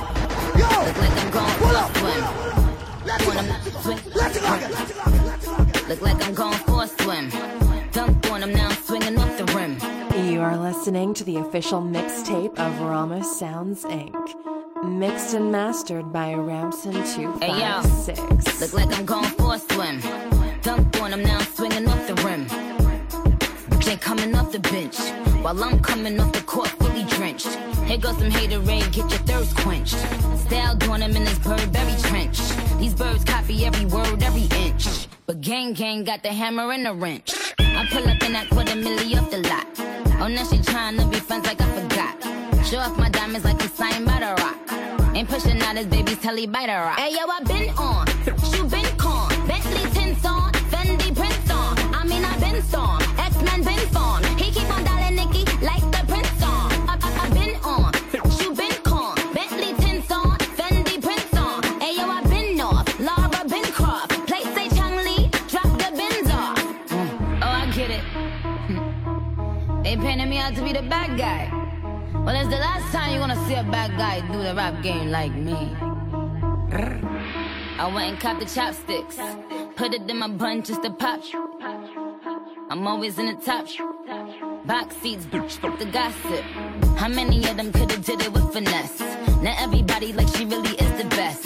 yo. Look like I'm going Pull for up, a swim. When I'm not swing- Look like I'm going for a swim. Dunked on him, now I'm swinging off the rim. You are listening to the official mixtape of Ramos Sounds Inc. Mixed and mastered by Hey yo, Ramson256. look like I'm going for a swim. Dunked on him, now I'm swinging off the rim. Jay coming off the bench, while I'm coming off the court fully drenched. Here goes some haterade, get your thirst quenched. Style doing him in this Burberry trench. These birds copy every word, every inch. But gang gang got the hammer and the wrench. I pull up in that quarter milli off the lot. Oh, now she tryna be friends like I forgot. Show off my diamonds like I'm signed by the rock. Ain't pushing out his baby's telly by the rock. Hey yo, I been on, shoe been con, Bentley tints on, Fendi prints on. I mean I been storm, X-Men been form. They painted me out to be the bad guy. Well, it's the last time you're gonna see a bad guy do the rap game like me. I went and copped the chopsticks, put it in my bun just to pop. I'm always in the top. Box seats, bitch, the gossip. How many of them could've did it with finesse? Now everybody like she really is the best.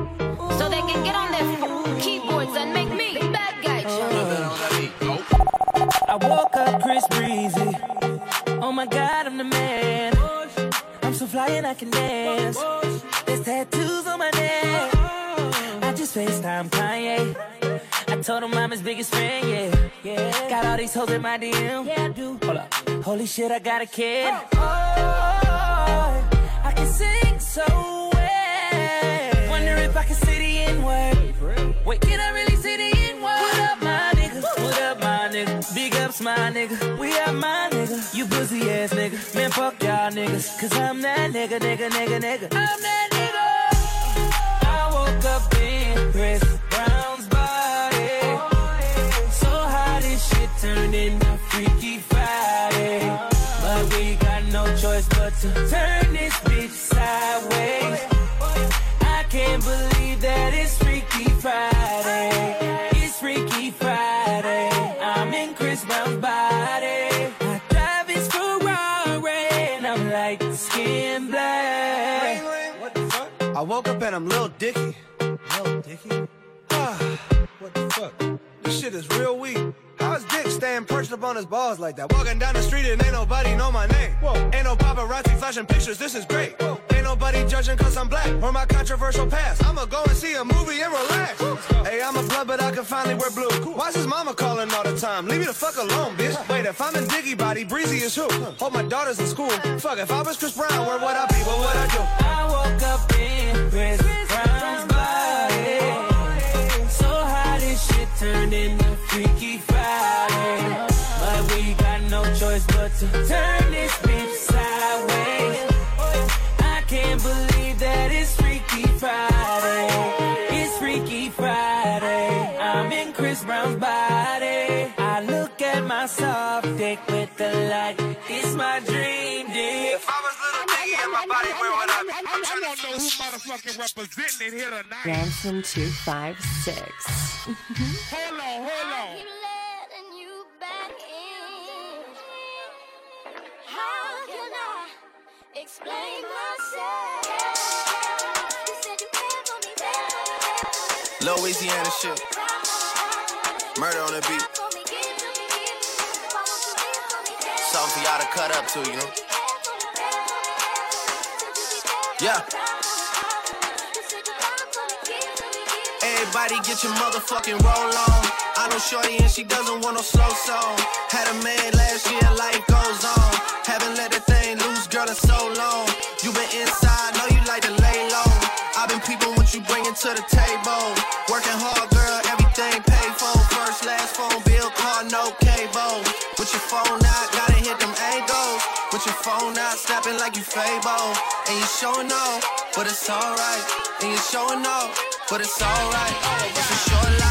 So they can get on their keyboards and make me bad guy. I woke up Chris Breezy. Oh my god, I'm the man. I'm so fly and I can dance. There's tattoos on my neck. I just FaceTime Kanye. I told him I'm his biggest fan, yeah. yeah. Got all these hoes in my DM. Yeah, I do. Hold up. Holy shit, I got a kid. Oh, oh I can sing so well. Wonder if I can the N word. Wait, can I really say the N word? What up, my nigga? What up, my nigga? Big ups, my nigga. We are my nigga. You pussy ass nigga. Man, fuck y'all niggas. Cause I'm that nigga, nigga, nigga, nigga. I'm that nigga. I woke up in Chris Brown's body. So how this shit turned into Freaky Friday. But we got no choice but to turn this woke up and I'm Lil Dicky. Lil Dicky? Ah, what the fuck? This shit is real weak. How's Dick staying perched up on his balls like that? Walking down the street and ain't nobody know my name. Whoa. Ain't no paparazzi flashing pictures, this is great. Whoa. Ain't nobody judging cause I'm black or my controversial past. I'ma go and see a movie and relax. Hey, I'm a blood, but I can finally wear blue. Why's his mama calling all the time? Leave me the fuck alone, bitch. Wait, if I'm in Diggy body, Breezy is who? Hope my daughter's in school. Fuck, if I was Chris Brown, where would I be? What would I do? I woke up shit into Freaky Friday. But we got no choice but to turn this bitch sideways. I can't believe that it's Freaky Friday. It's Freaky Friday. I'm in Chris Brown's body. I look at my soft dick with the light. It's my dream body, where I be? I'm trying know who motherfucking representing it here tonight. Ransom 256. Hold on, hold on. How can I explain myself? Louisiana shit. Murder on the beat. Something for y'all to cut up to, you know? Yeah. Everybody get your motherfucking roll on. I know Shorty and she doesn't want no slow song. Had a man last year, life goes on. Haven't let that thing loose, girl, in so long. You been inside, know you like to lay low. I've been peeping what you bringing to the table. Working hard, girl, everything paid for. First, last phone phone out, snapping like you Fable. And you showing off, but it's alright. And you showing off, but it's alright. It's a short life,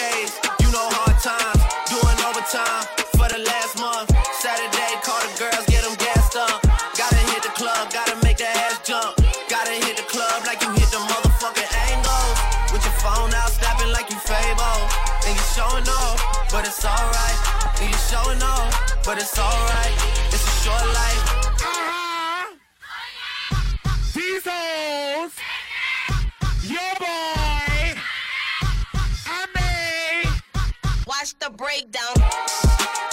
it's alright. You showing off, but it's alright. It's a short life. These hoes, your boy, I made. Watch the breakdown.